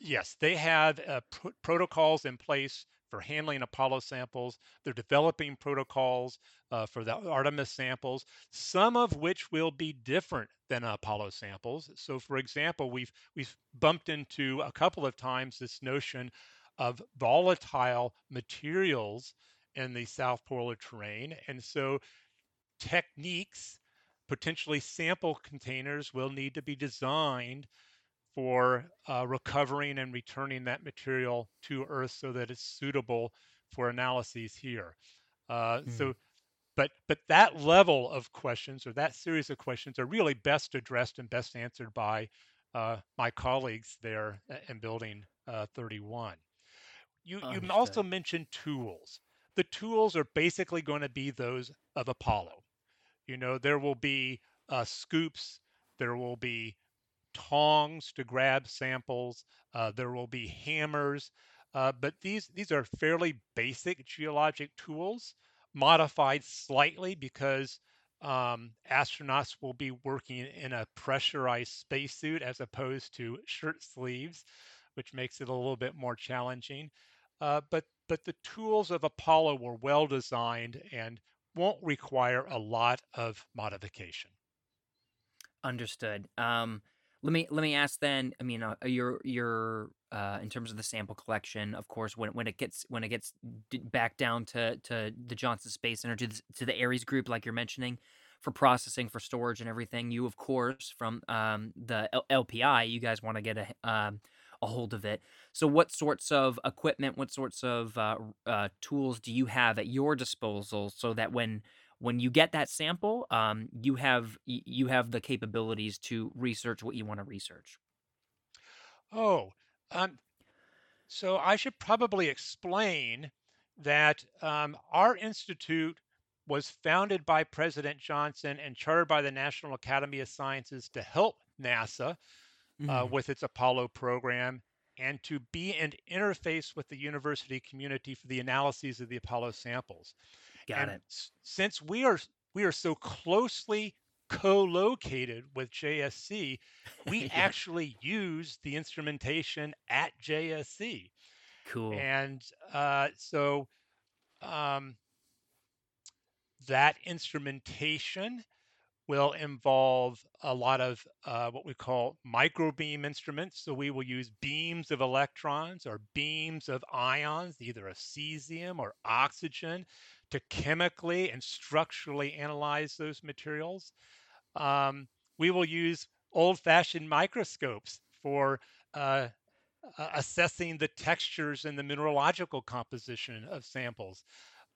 yes, they have uh, pr- protocols in place for handling Apollo samples. They're developing protocols uh, for the Artemis samples, some of which will be different than Apollo samples. So, for example, we've we've bumped into a couple of times this notion of volatile materials in the south polar terrain, and so techniques potentially sample containers will need to be designed for uh, recovering and returning that material to Earth so that it's suitable for analyses here. Uh, Mm. so but but that level of questions or that series of questions are really best addressed and best answered by uh, my colleagues there in building uh, 31 you you also mentioned tools the tools are basically going to be those of apollo you know there will be uh, scoops there will be tongs to grab samples. Uh, there will be hammers, uh, but these these are fairly basic geologic tools, modified slightly because um, astronauts will be working in a pressurized spacesuit as opposed to shirt sleeves, which makes it a little bit more challenging. Uh, but but the tools of Apollo were well designed and won't require a lot of modification. Understood. Um, let me let me ask then. I mean, uh, your your uh, in terms of the sample collection, of course, when when it gets when it gets back down to to the Johnson Space Center to the, to the Ares group, like you're mentioning, for processing, for storage, and everything. You, of course, from um, the L- LPI, you guys want to get a um, a hold of it. So, what sorts of equipment, what sorts of uh, uh, tools do you have at your disposal so that when when you get that sample, um, you have you have the capabilities to research what you want to research. Oh, um, so I should probably explain that um, our institute was founded by President Johnson and chartered by the National Academy of Sciences to help NASA uh, mm-hmm. with its Apollo program and to be an interface with the university community for the analyses of the Apollo samples. Got and it. Since we are we are so closely co-located with JSC, we yeah. actually use the instrumentation at JSC. Cool. And uh, so um, that instrumentation will involve a lot of uh, what we call microbeam instruments. So we will use beams of electrons or beams of ions, either of cesium or oxygen, to chemically and structurally analyze those materials. Um, we will use old-fashioned microscopes for uh, uh, assessing the textures and the mineralogical composition of samples.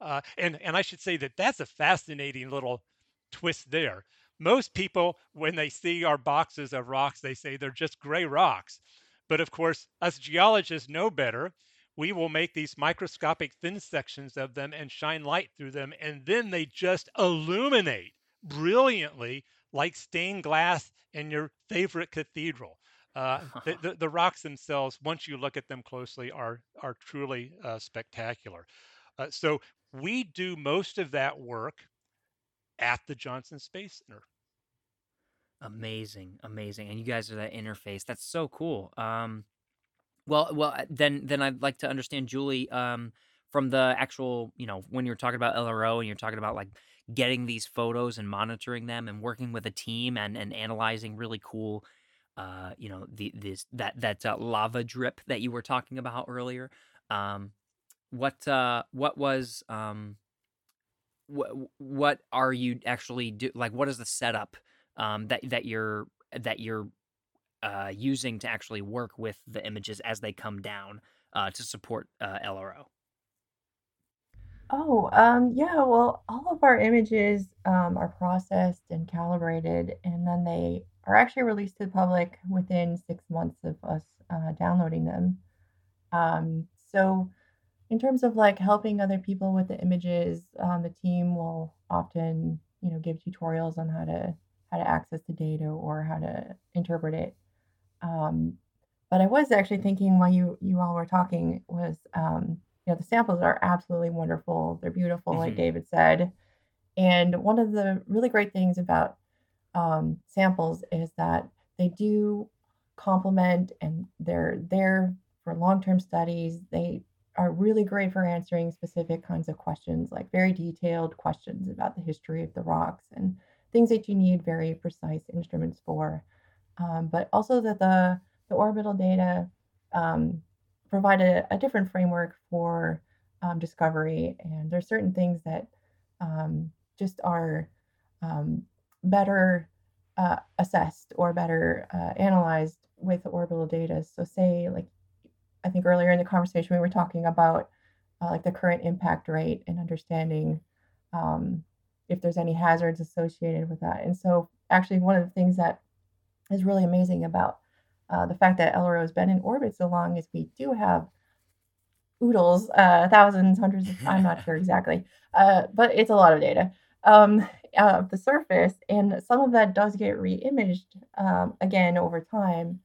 Uh, and, and I should say that that's a fascinating little twist there. Most people, when they see our boxes of rocks, they say they're just gray rocks. But of course, us geologists know better we will make these microscopic thin sections of them and shine light through them. And then they just illuminate brilliantly like stained glass in your favorite cathedral. Uh, the, the, the, rocks themselves, once you look at them closely, are, are truly uh, spectacular. Uh, so we do most of that work at the Johnson Space Center. Amazing, amazing. And you guys are that interface. That's so cool. Um, well, well, uh, then then I'd like to understand Julie um, from the actual, you know, when you're talking about LRO and you're talking about like getting these photos and monitoring them and working with a team and and analyzing really cool uh, you know, the this that that uh, lava drip that you were talking about earlier. Um, what uh what was um what what are you actually do like what is the setup um that that you're that you're uh, using to actually work with the images as they come down uh, to support uh, LRO? Oh, um, yeah. Well, all of our images um, are processed and calibrated, and then they are actually released to the public within six months of us uh, downloading them. Um, so, in terms of like helping other people with the images, um, the team will often, you know, give tutorials on how to how to access the data or how to interpret it. Um, but I was actually thinking while you you all were talking was um, you know the samples are absolutely wonderful. They're beautiful, like mm-hmm. David said. And one of the really great things about um, samples is that they do complement and they're there for long-term studies. They are really great for answering specific kinds of questions, like very detailed questions about the history of the rocks and things that you need very precise instruments for um, but also that the, the orbital data um, provide a, a, different framework for um, discovery. And there's certain things that um, just are um, better uh, assessed or better uh, analyzed with orbital data. So say like, I think earlier in the conversation, we were talking about uh, like the current impact rate and understanding um, if there's any hazards associated with that. And so, actually, one of the things that is really amazing about uh, the fact that LRO has been in orbit so long is we do have oodles, uh, thousands, hundreds of, I'm not sure exactly, uh, but it's a lot of data um, of the surface. And some of that does get re imaged um, again over time.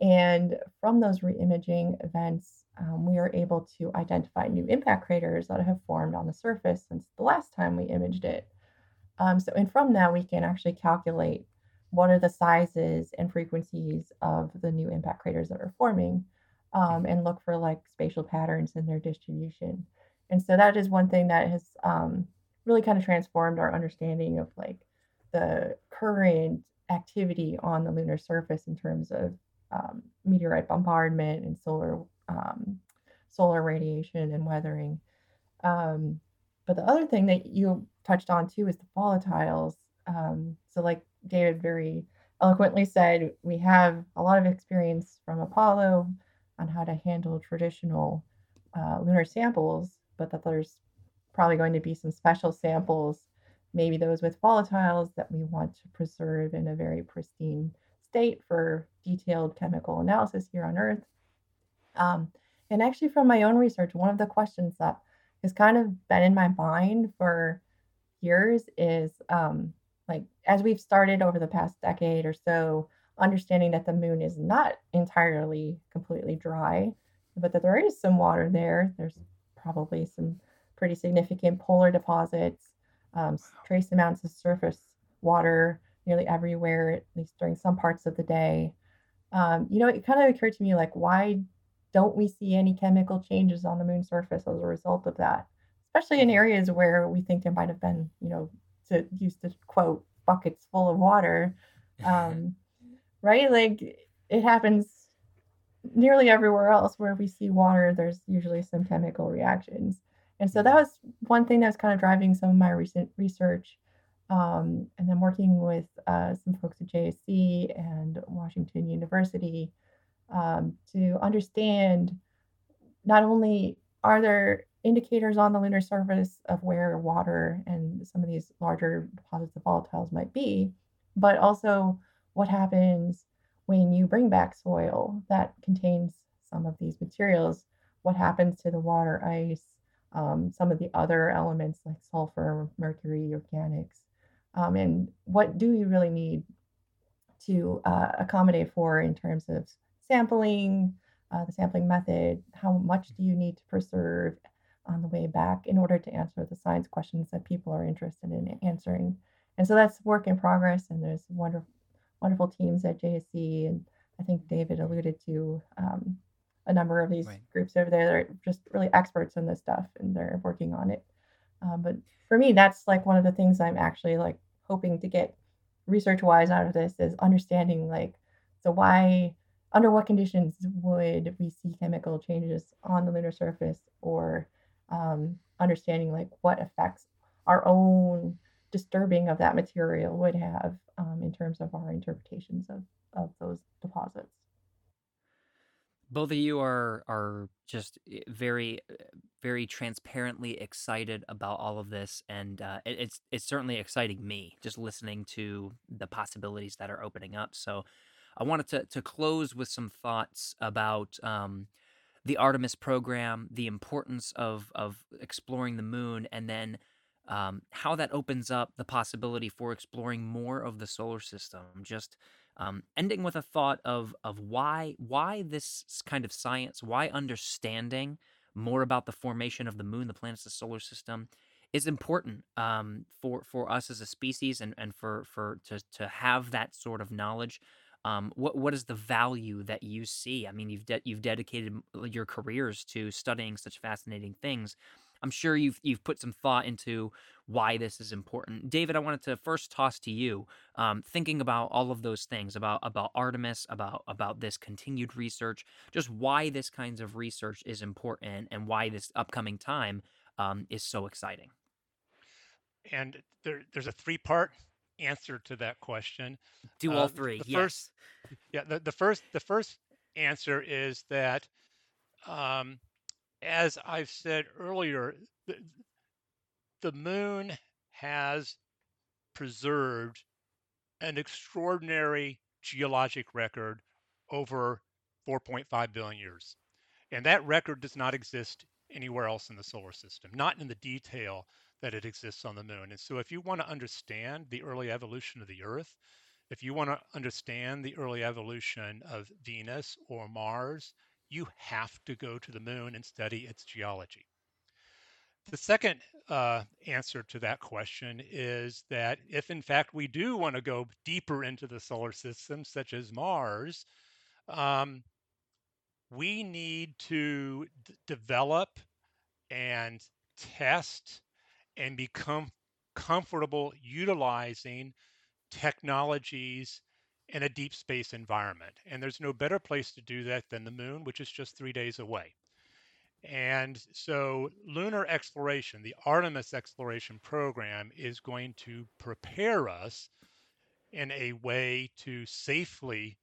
And from those re imaging events, um, we are able to identify new impact craters that have formed on the surface since the last time we imaged it. Um, so, and from that, we can actually calculate what are the sizes and frequencies of the new impact craters that are forming um, and look for like spatial patterns in their distribution. And so that is one thing that has um, really kind of transformed our understanding of like the current activity on the lunar surface in terms of um, meteorite bombardment and solar um, solar radiation and weathering. Um, but the other thing that you touched on too is the volatiles. Um, so, like David very eloquently said, we have a lot of experience from Apollo on how to handle traditional uh, lunar samples, but that there's probably going to be some special samples, maybe those with volatiles that we want to preserve in a very pristine state for detailed chemical analysis here on Earth. Um, and actually, from my own research, one of the questions that has kind of been in my mind for years is um, like, as we've started over the past decade or so, understanding that the moon is not entirely completely dry, but that there is some water there. There's probably some pretty significant polar deposits, um, trace amounts of surface water nearly everywhere, at least during some parts of the day. Um, you know, it kind of occurred to me like, why don't we see any chemical changes on the moon's surface as a result of that? Especially in areas where we think there might have been, you know, to use the quote, buckets full of water. Um, right? Like it happens nearly everywhere else where we see water, there's usually some chemical reactions. And so that mm-hmm. was one thing that was kind of driving some of my recent research. Um, and then working with uh, some folks at JSC and Washington University um, to understand not only are there indicators on the lunar surface of where water and some of these larger deposits of volatiles might be, but also what happens when you bring back soil that contains some of these materials, what happens to the water ice, um, some of the other elements like sulfur, mercury, organics, um, and what do you really need to uh, accommodate for in terms of sampling, uh, the sampling method, how much do you need to preserve on the way back in order to answer the science questions that people are interested in answering. And so that's work in progress, and there's wonderful, wonderful teams at JSC, and I think David alluded to um, a number of these right. groups over there that are just really experts in this stuff and they're working on it. Um, but for me, that's like one of the things I'm actually like hoping to get research wise out of this is understanding like, so why, under what conditions would we see chemical changes on the lunar surface or um, understanding like what effects our own disturbing of that material would have um, in terms of our interpretations of, of those deposits? Both of you are are just eh, very very transparently excited about all of this and uh, it, it's it's certainly exciting me just listening to the possibilities that are opening up. So i wanted to to close with some thoughts about um, the artemis program the importance of of exploring the moon and then um, how that opens up the possibility for exploring more of the solar system just um, ending with a thought of of why why this kind of science, why understanding more about the formation of the moon, the planets, the solar system, is important um, for for us as a species, and and for for to to have that sort of knowledge. Um, what what is the value that you see? I mean, you've de- you've dedicated your careers to studying such fascinating things. I'm sure you've you've put some thought into why this is important. David, I wanted to first toss to you, um, thinking about all of those things about about Artemis, about about this continued research, just why this kinds of research is important and why this upcoming time um, is so exciting. And there, there's a three part answer to that question. Do all uh, three. The yes. First, yeah. The, the first the first answer is that um, as I've said earlier, the, the moon has preserved an extraordinary geologic record over 4.5 billion years. And that record does not exist anywhere else in the solar system, not in the detail that it exists on the moon. And so, if you want to understand the early evolution of the Earth, if you want to understand the early evolution of Venus or Mars, you have to go to the moon and study its geology. The second uh, answer to that question is that if, in fact, we do want to go deeper into the solar system, such as Mars, um, we need to d- develop and test and become comfortable utilizing technologies in a deep space environment. And there's no better place to do that than the moon, which is just three days away. And so, lunar exploration, the Artemis exploration program, is going to prepare us in a way to safely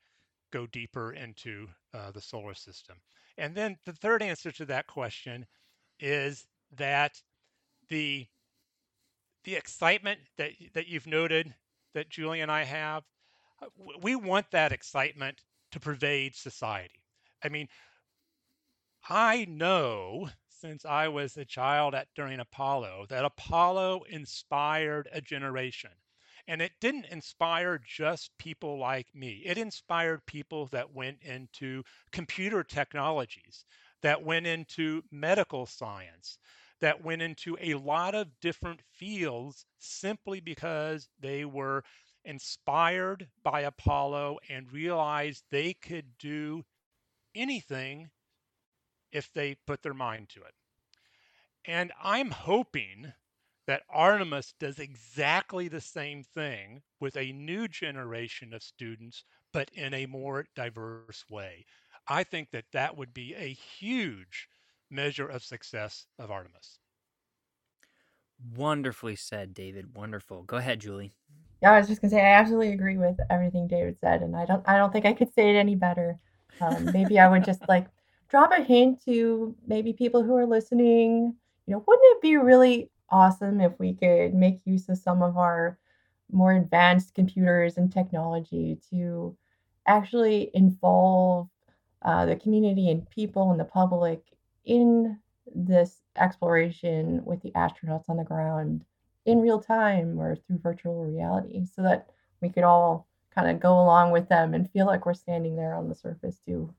go deeper into uh, the solar system. And then the third answer to that question is that the the excitement that that you've noted that Julie and I have, uh, we want that excitement to pervade society. I mean, I know since I was a child at during Apollo that Apollo inspired a generation. And it didn't inspire just people like me. It inspired people that went into computer technologies, that went into medical science, that went into a lot of different fields simply because they were inspired by Apollo and realized they could do anything if they put their mind to it. And I'm hoping that Artemis does exactly the same thing with a new generation of students, but in a more diverse way. I think that that would be a huge measure of success of Artemis. Wonderfully said, David. Wonderful. Go ahead, Julie. Yeah, I was just gonna say I absolutely agree with everything David said, and I don't I don't think I could say it any better. Um, maybe I would just like drop a hint to maybe people who are listening. You know, wouldn't it be really awesome if we could make use of some of our more advanced computers and technology to actually involve uh, the community and people and the public in this exploration with the astronauts on the ground in real time or through virtual reality so that we could all kind of go along with them and feel like we're standing there on the surface too.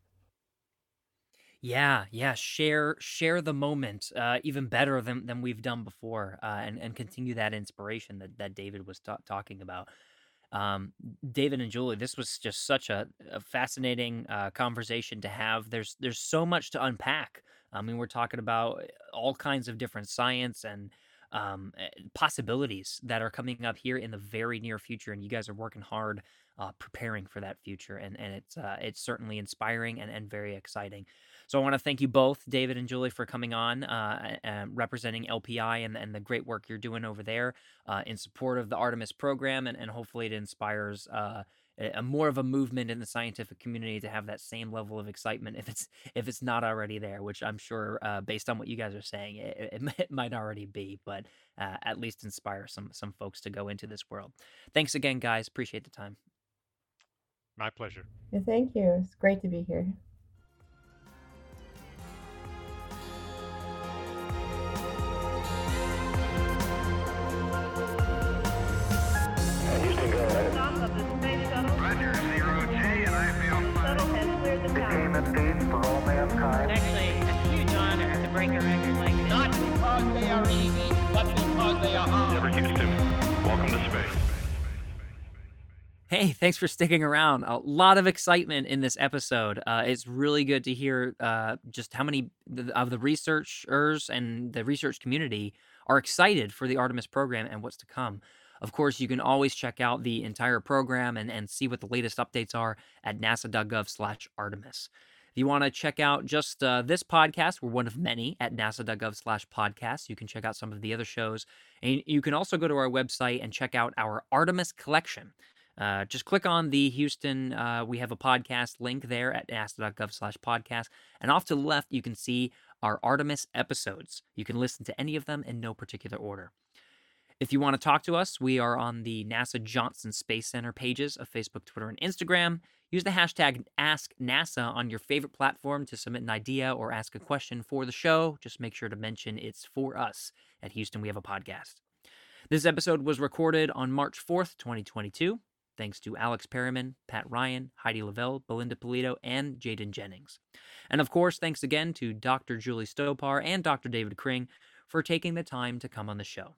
Yeah, yeah. Share share the moment uh, even better than than we've done before, uh, and and continue that inspiration that that David was ta- talking about. Um, David and Julie, this was just such a, a fascinating uh, conversation to have. There's there's so much to unpack. I mean, we're talking about all kinds of different science and um, eh, possibilities that are coming up here in the very near future, and you guys are working hard uh, preparing for that future, and and it's uh, it's certainly inspiring and, and very exciting. So I want to thank you both, David and Julie, for coming on, uh, and representing LPI and, and the great work you're doing over there uh, in support of the Artemis program, and, and hopefully it inspires uh, a more of a movement in the scientific community to have that same level of excitement if it's if it's not already there which i'm sure uh, based on what you guys are saying it, it, it might already be but uh, at least inspire some some folks to go into this world. Thanks again guys. Appreciate the time. My pleasure. Yeah, thank you. It's great to be here because they are hard. Never Houston, welcome to space. Hey, thanks for sticking around. A lot of excitement in this episode. Uh, it's really good to hear uh, just how many of the researchers and the research community are excited for the Artemis program and what's to come. Of course, you can always check out the entire program and, and see what the latest updates are at nasa.gov slash Artemis. If you want to check out just uh, this podcast, we're one of many at nasa.gov slash podcast. You can check out some of the other shows. And you can also go to our website and check out our Artemis collection. Uh, just click on the Houston, uh, we have a podcast link there at nasa.gov slash podcast. And off to the left, you can see our Artemis episodes. You can listen to any of them in no particular order. If you want to talk to us, we are on the NASA Johnson Space Center pages of Facebook, Twitter, and Instagram. Use the hashtag AskNASA on your favorite platform to submit an idea or ask a question for the show. Just make sure to mention it's for us at Houston We Have a Podcast. This episode was recorded on March 4th, 2022. Thanks to Alex Perryman, Pat Ryan, Heidi Lavelle, Belinda Pulido, and Jaden Jennings. And of course, thanks again to Dr. Julie Stopar and Dr. David Kring for taking the time to come on the show.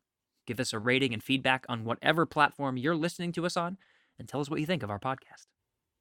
Give us a rating and feedback on whatever platform you're listening to us on, and tell us what you think of our podcast.